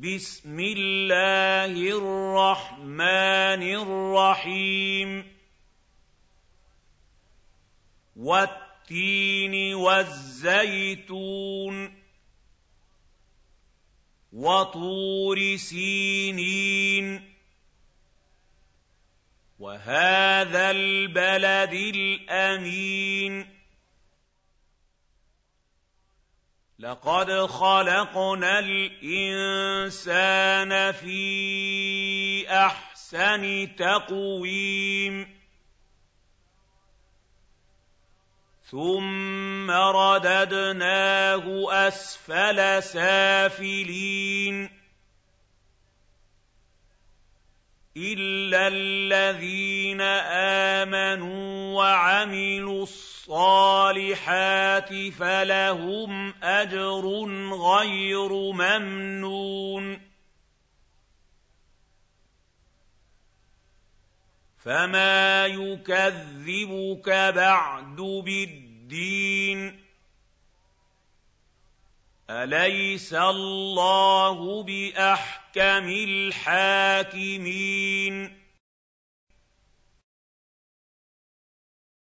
بسم الله الرحمن الرحيم. والتين والزيتون وطور سينين. وهذا البلد الأمين. لقد خلقنا الإنسان في أحسن تقويم. ثم رددناه أسفل سافلين. إلا الذين آمنوا وعملوا الصالحات فلهم أجر غير ممنون. فما يكذبك بعد بالدين. أليس الله بأحكم الحاكمين؟